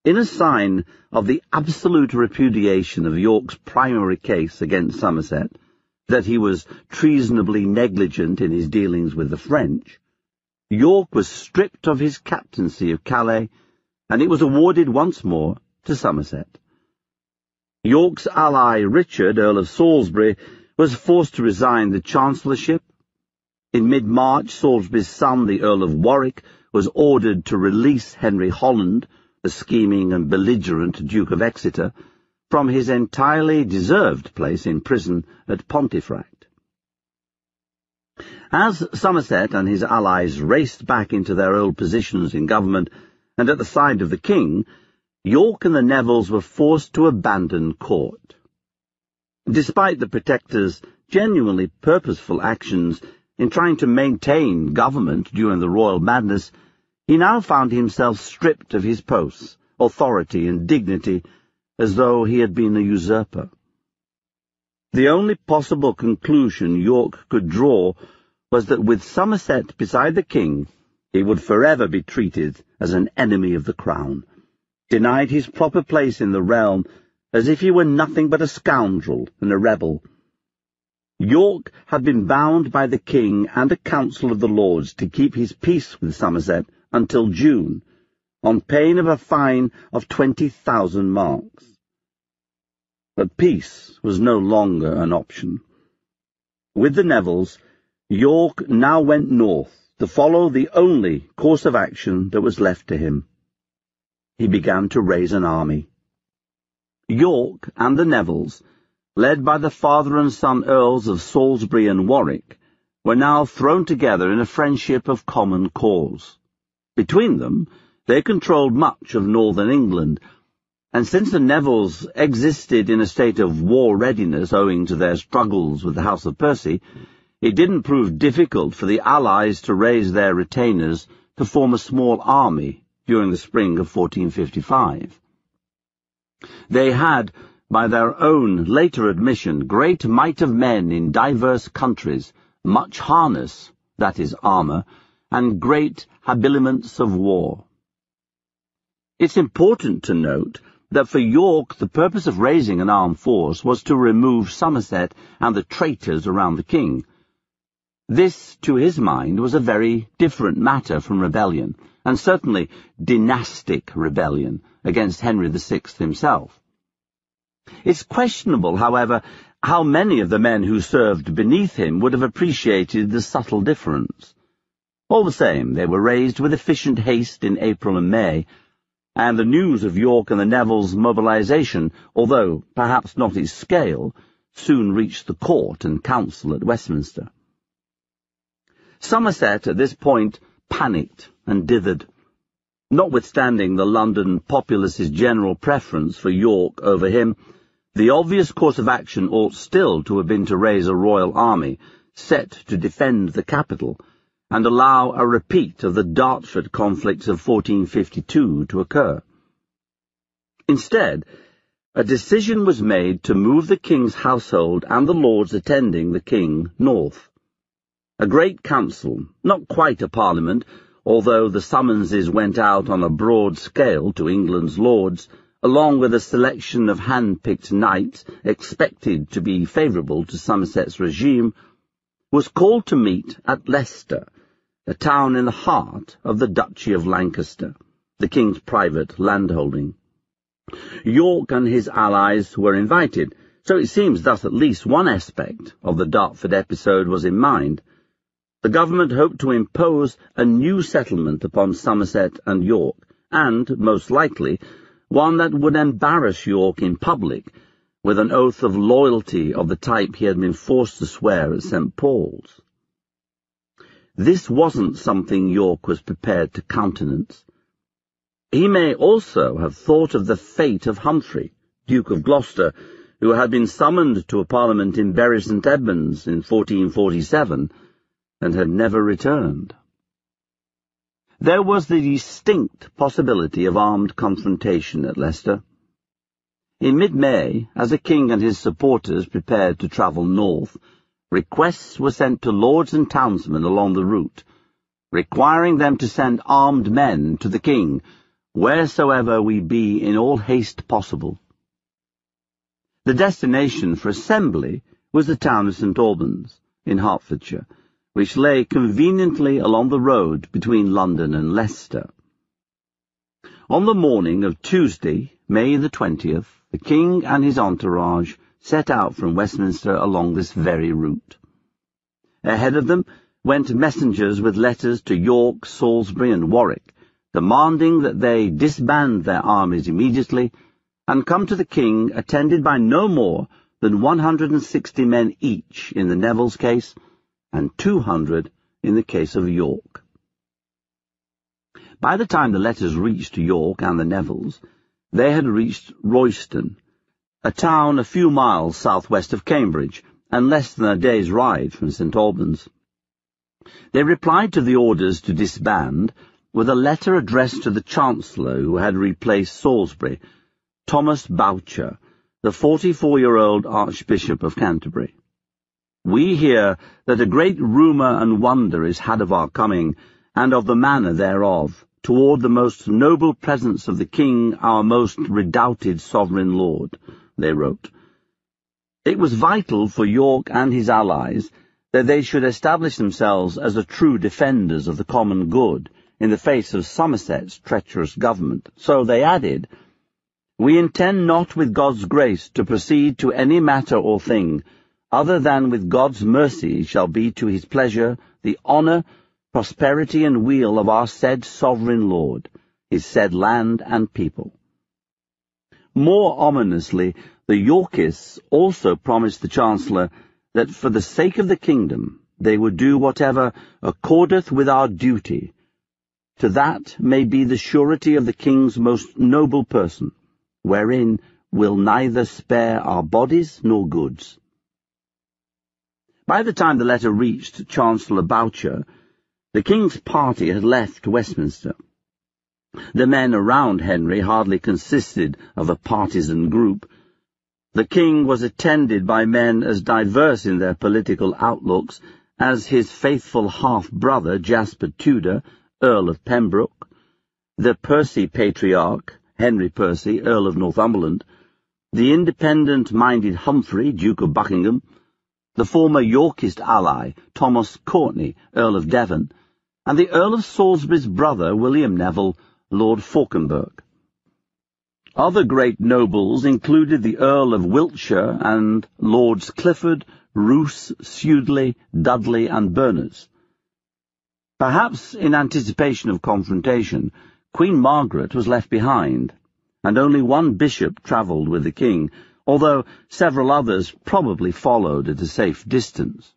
In a sign of the absolute repudiation of York's primary case against Somerset, that he was treasonably negligent in his dealings with the French, York was stripped of his captaincy of Calais, and it was awarded once more to Somerset. York's ally Richard, Earl of Salisbury, was forced to resign the chancellorship. In mid-March, Salisbury's son, the Earl of Warwick, was ordered to release Henry Holland, the scheming and belligerent Duke of Exeter, from his entirely deserved place in prison at Pontefract. As Somerset and his allies raced back into their old positions in government and at the side of the king, York and the Nevilles were forced to abandon court. Despite the Protector's genuinely purposeful actions in trying to maintain government during the royal madness, he now found himself stripped of his posts, authority, and dignity, as though he had been a usurper. The only possible conclusion York could draw was that with Somerset beside the king, he would forever be treated as an enemy of the crown denied his proper place in the realm, as if he were nothing but a scoundrel and a rebel. York had been bound by the king and a council of the lords to keep his peace with Somerset until June, on pain of a fine of twenty thousand marks. But peace was no longer an option. With the Nevilles, York now went north to follow the only course of action that was left to him he began to raise an army. York and the Nevilles, led by the father and son earls of Salisbury and Warwick, were now thrown together in a friendship of common cause. Between them, they controlled much of northern England, and since the Nevilles existed in a state of war readiness owing to their struggles with the House of Percy, it didn't prove difficult for the allies to raise their retainers to form a small army during the spring of 1455. They had, by their own later admission, great might of men in diverse countries, much harness, that is, armour, and great habiliments of war. It's important to note that for York the purpose of raising an armed force was to remove Somerset and the traitors around the king. This, to his mind, was a very different matter from rebellion, and certainly dynastic rebellion against Henry VI himself. It's questionable, however, how many of the men who served beneath him would have appreciated the subtle difference. All the same, they were raised with efficient haste in April and May, and the news of York and the Nevilles' mobilization, although perhaps not its scale, soon reached the court and council at Westminster. Somerset, at this point, panicked and dithered. Notwithstanding the London populace's general preference for York over him, the obvious course of action ought still to have been to raise a royal army, set to defend the capital, and allow a repeat of the Dartford conflicts of 1452 to occur. Instead, a decision was made to move the king's household and the lords attending the king north. A great council, not quite a parliament, although the summonses went out on a broad scale to England's lords, along with a selection of hand-picked knights expected to be favourable to Somerset's regime, was called to meet at Leicester, a town in the heart of the Duchy of Lancaster, the king's private landholding. York and his allies were invited, so it seems thus at least one aspect of the Dartford episode was in mind, the government hoped to impose a new settlement upon Somerset and York, and, most likely, one that would embarrass York in public with an oath of loyalty of the type he had been forced to swear at St. Paul's. This wasn't something York was prepared to countenance. He may also have thought of the fate of Humphrey, Duke of Gloucester, who had been summoned to a parliament in Bury St. Edmunds in 1447, and had never returned. There was the distinct possibility of armed confrontation at Leicester. In mid-May, as the king and his supporters prepared to travel north, requests were sent to lords and townsmen along the route, requiring them to send armed men to the king, wheresoever we be in all haste possible. The destination for assembly was the town of St Albans, in Hertfordshire, which lay conveniently along the road between London and Leicester. On the morning of Tuesday, May the 20th, the King and his entourage set out from Westminster along this very route. Ahead of them went messengers with letters to York, Salisbury, and Warwick, demanding that they disband their armies immediately and come to the king attended by no more than 160 men each in the Neville's case and 200 in the case of York. By the time the letters reached York and the Nevilles, they had reached Royston, a town a few miles southwest of Cambridge and less than a day's ride from St Albans. They replied to the orders to disband with a letter addressed to the Chancellor who had replaced Salisbury, Thomas Bourchier, the 44-year-old Archbishop of Canterbury. We hear that a great rumour and wonder is had of our coming, and of the manner thereof, toward the most noble presence of the King, our most redoubted sovereign lord, they wrote. It was vital for York and his allies that they should establish themselves as the true defenders of the common good, in the face of Somerset's treacherous government. So they added, We intend not with God's grace to proceed to any matter or thing, other than with God's mercy shall be to his pleasure the honour, prosperity, and weal of our said sovereign Lord, his said land and people. More ominously, the Yorkists also promised the Chancellor that for the sake of the kingdom they would do whatever accordeth with our duty, to that may be the surety of the king's most noble person, wherein will neither spare our bodies nor goods. By the time the letter reached Chancellor Bourchier, the king's party had left Westminster. The men around Henry hardly consisted of a partisan group. The king was attended by men as diverse in their political outlooks as his faithful half-brother Jasper Tudor Earl of Pembroke, the Percy Patriarch, Henry Percy, Earl of Northumberland, the independent-minded Humphrey, Duke of Buckingham, the former Yorkist ally, Thomas Courtenay, Earl of Devon, and the Earl of Salisbury's brother, William Neville, Lord Fauconberg. Other great nobles included the Earl of Wiltshire and Lords Clifford, Roos, Sudeley, Dudley, and Berners. Perhaps in anticipation of confrontation, Queen Margaret was left behind, and only one bishop travelled with the king, although several others probably followed at a safe distance.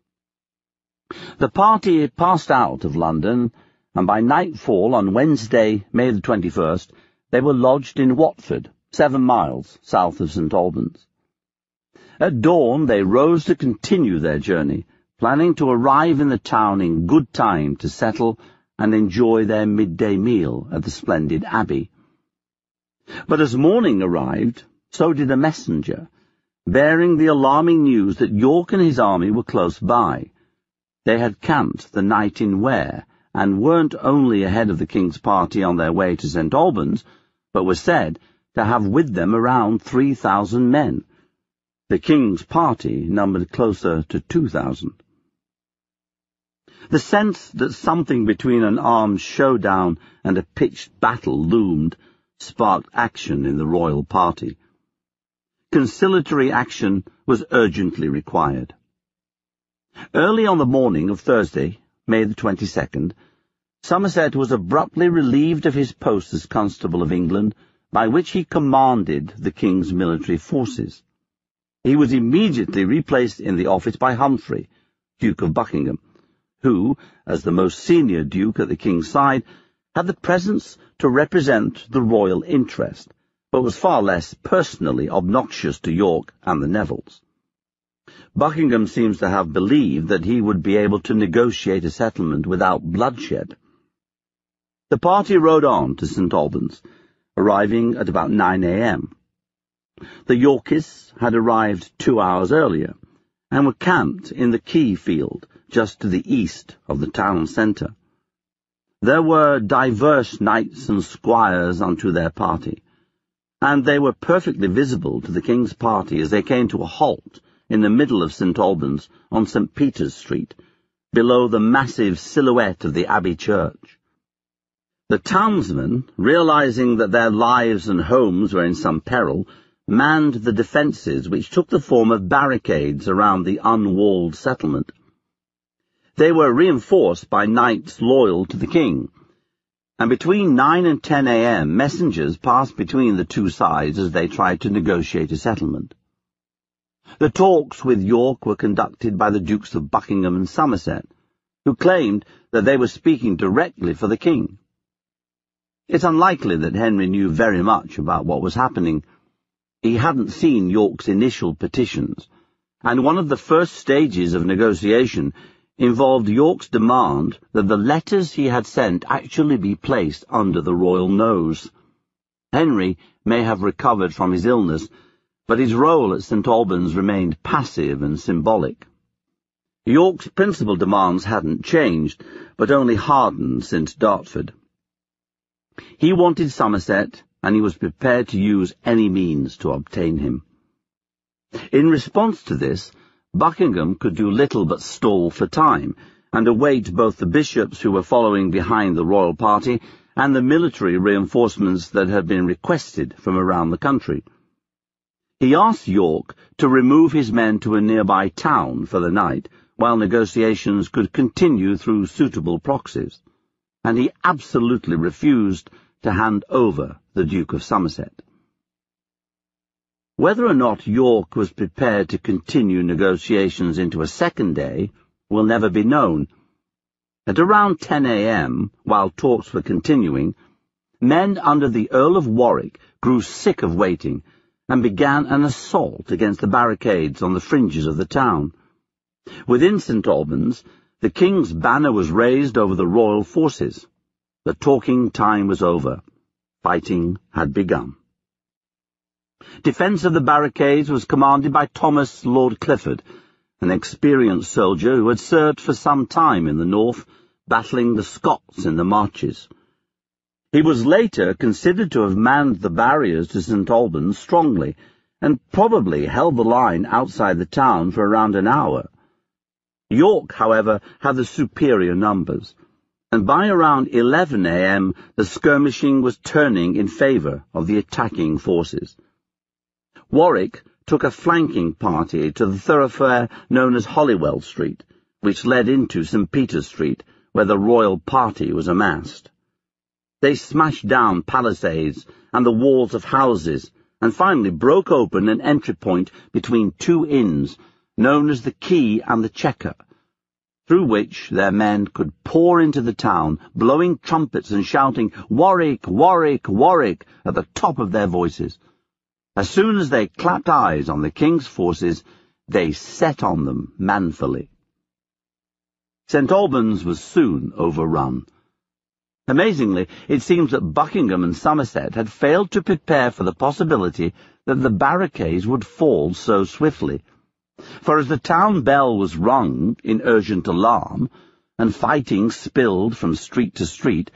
The party passed out of London, and by nightfall on Wednesday, May the 21st, they were lodged in Watford, seven miles south of St Albans. At dawn they rose to continue their journey, planning to arrive in the town in good time to settle and enjoy their midday meal at the splendid abbey. But as morning arrived, so did a messenger, bearing the alarming news that York and his army were close by. They had camped the night in Ware, and weren't only ahead of the king's party on their way to St Albans, but were said to have with them around three thousand men. The king's party numbered closer to two thousand. The sense that something between an armed showdown and a pitched battle loomed sparked action in the royal party. Conciliatory action was urgently required. Early on the morning of Thursday, May the 22nd, Somerset was abruptly relieved of his post as Constable of England, by which he commanded the King's military forces. He was immediately replaced in the office by Humphrey, Duke of Buckingham, who, as the most senior duke at the king's side, had the presence to represent the royal interest, but was far less personally obnoxious to York and the Nevilles. Buckingham seems to have believed that he would be able to negotiate a settlement without bloodshed. The party rode on to St Albans, arriving at about 9 a.m. The Yorkists had arrived two hours earlier, and were camped in the Key Field, just to the east of the town centre. There were divers knights and squires unto their party, and they were perfectly visible to the king's party as they came to a halt in the middle of St. Albans on St. Peter's Street, below the massive silhouette of the Abbey Church. The townsmen, realizing that their lives and homes were in some peril, manned the defences which took the form of barricades around the unwalled settlement. They were reinforced by knights loyal to the king, and between 9 and 10 a.m. messengers passed between the two sides as they tried to negotiate a settlement. The talks with York were conducted by the Dukes of Buckingham and Somerset, who claimed that they were speaking directly for the king. It's unlikely that Henry knew very much about what was happening, he hadn't seen York's initial petitions, and one of the first stages of negotiation involved York's demand that the letters he had sent actually be placed under the royal nose. Henry may have recovered from his illness, but his role at St. Albans remained passive and symbolic. York's principal demands hadn't changed, but only hardened since Dartford. He wanted Somerset, and he was prepared to use any means to obtain him. In response to this, Buckingham could do little but stall for time, and await both the bishops who were following behind the royal party and the military reinforcements that had been requested from around the country. He asked York to remove his men to a nearby town for the night, while negotiations could continue through suitable proxies, and he absolutely refused to hand over the Duke of Somerset. Whether or not York was prepared to continue negotiations into a second day will never be known. At around 10 a.m., while talks were continuing, men under the Earl of Warwick grew sick of waiting and began an assault against the barricades on the fringes of the town. Within St. Albans, the king's banner was raised over the royal forces. The talking time was over. Fighting had begun. Defence of the barricades was commanded by Thomas Lord Clifford, an experienced soldier who had served for some time in the north, battling the Scots in the marches. He was later considered to have manned the barriers to St. Albans strongly, and probably held the line outside the town for around an hour. York, however, had the superior numbers and by around 11 a.m. the skirmishing was turning in favour of the attacking forces. Warwick took a flanking party to the thoroughfare known as Holywell Street, which led into St. Peter's Street, where the royal party was amassed. They smashed down palisades and the walls of houses, and finally broke open an entry point between two inns, known as the Key and the Checker, through which their men could pour into the town, blowing trumpets and shouting, Warwick, Warwick, Warwick, at the top of their voices. As soon as they clapped eyes on the king's forces, they set on them manfully. St. Albans was soon overrun. Amazingly, it seems that Buckingham and Somerset had failed to prepare for the possibility that the barricades would fall so swiftly. For as the town bell was rung in urgent alarm, and fighting spilled from street to street,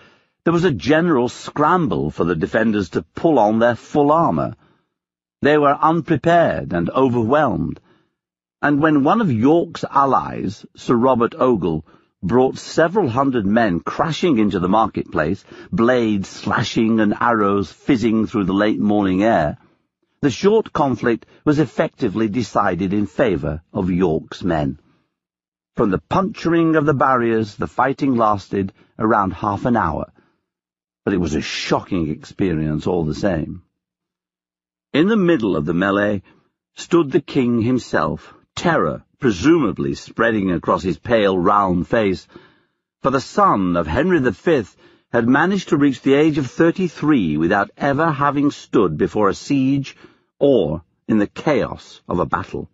there was a general scramble for the defenders to pull on their full armour. They were unprepared and overwhelmed, and when one of York's allies, Sir Robert Ogle, brought several hundred men crashing into the marketplace, blades slashing and arrows fizzing through the late morning air, the short conflict was effectively decided in favour of York's men. From the puncturing of the barriers, the fighting lasted around half an hour, but it was a shocking experience all the same. In the middle of the melee stood the king himself, terror presumably spreading across his pale, round face, for the son of Henry V had managed to reach the age of thirty-three without ever having stood before a siege or in the chaos of a battle.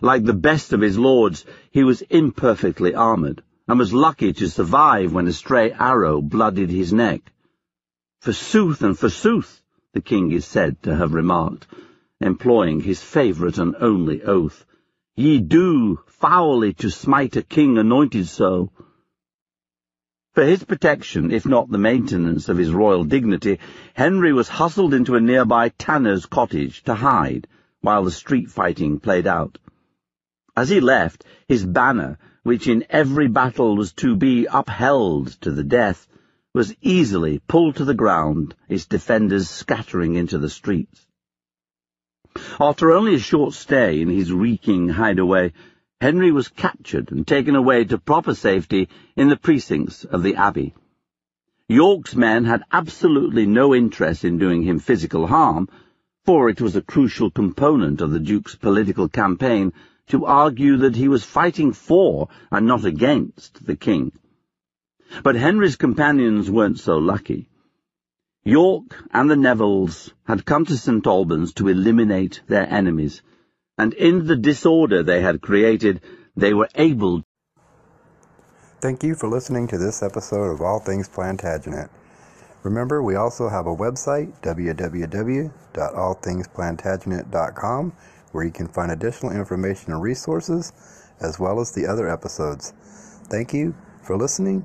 Like the best of his lords, he was imperfectly armoured, and was lucky to survive when a stray arrow blooded his neck. Forsooth and forsooth, the king is said to have remarked, employing his favourite and only oath. Ye do foully to smite a king anointed so. For his protection, if not the maintenance of his royal dignity, Henry was hustled into a nearby tanner's cottage to hide while the street fighting played out. As he left, his banner, which in every battle was to be upheld to the death, was easily pulled to the ground, its defenders scattering into the streets. After only a short stay in his reeking hideaway, Henry was captured and taken away to proper safety in the precincts of the Abbey. York's men had absolutely no interest in doing him physical harm, for it was a crucial component of the Duke's political campaign to argue that he was fighting for and not against the king. But Henry's companions weren't so lucky. York and the Nevilles had come to St. Albans to eliminate their enemies, and in the disorder they had created, they were able Thank you for listening to this episode of All Things Plantagenet. Remember, we also have a website, www.allthingsplantagenet.com, where you can find additional information and resources, as well as the other episodes. Thank you for listening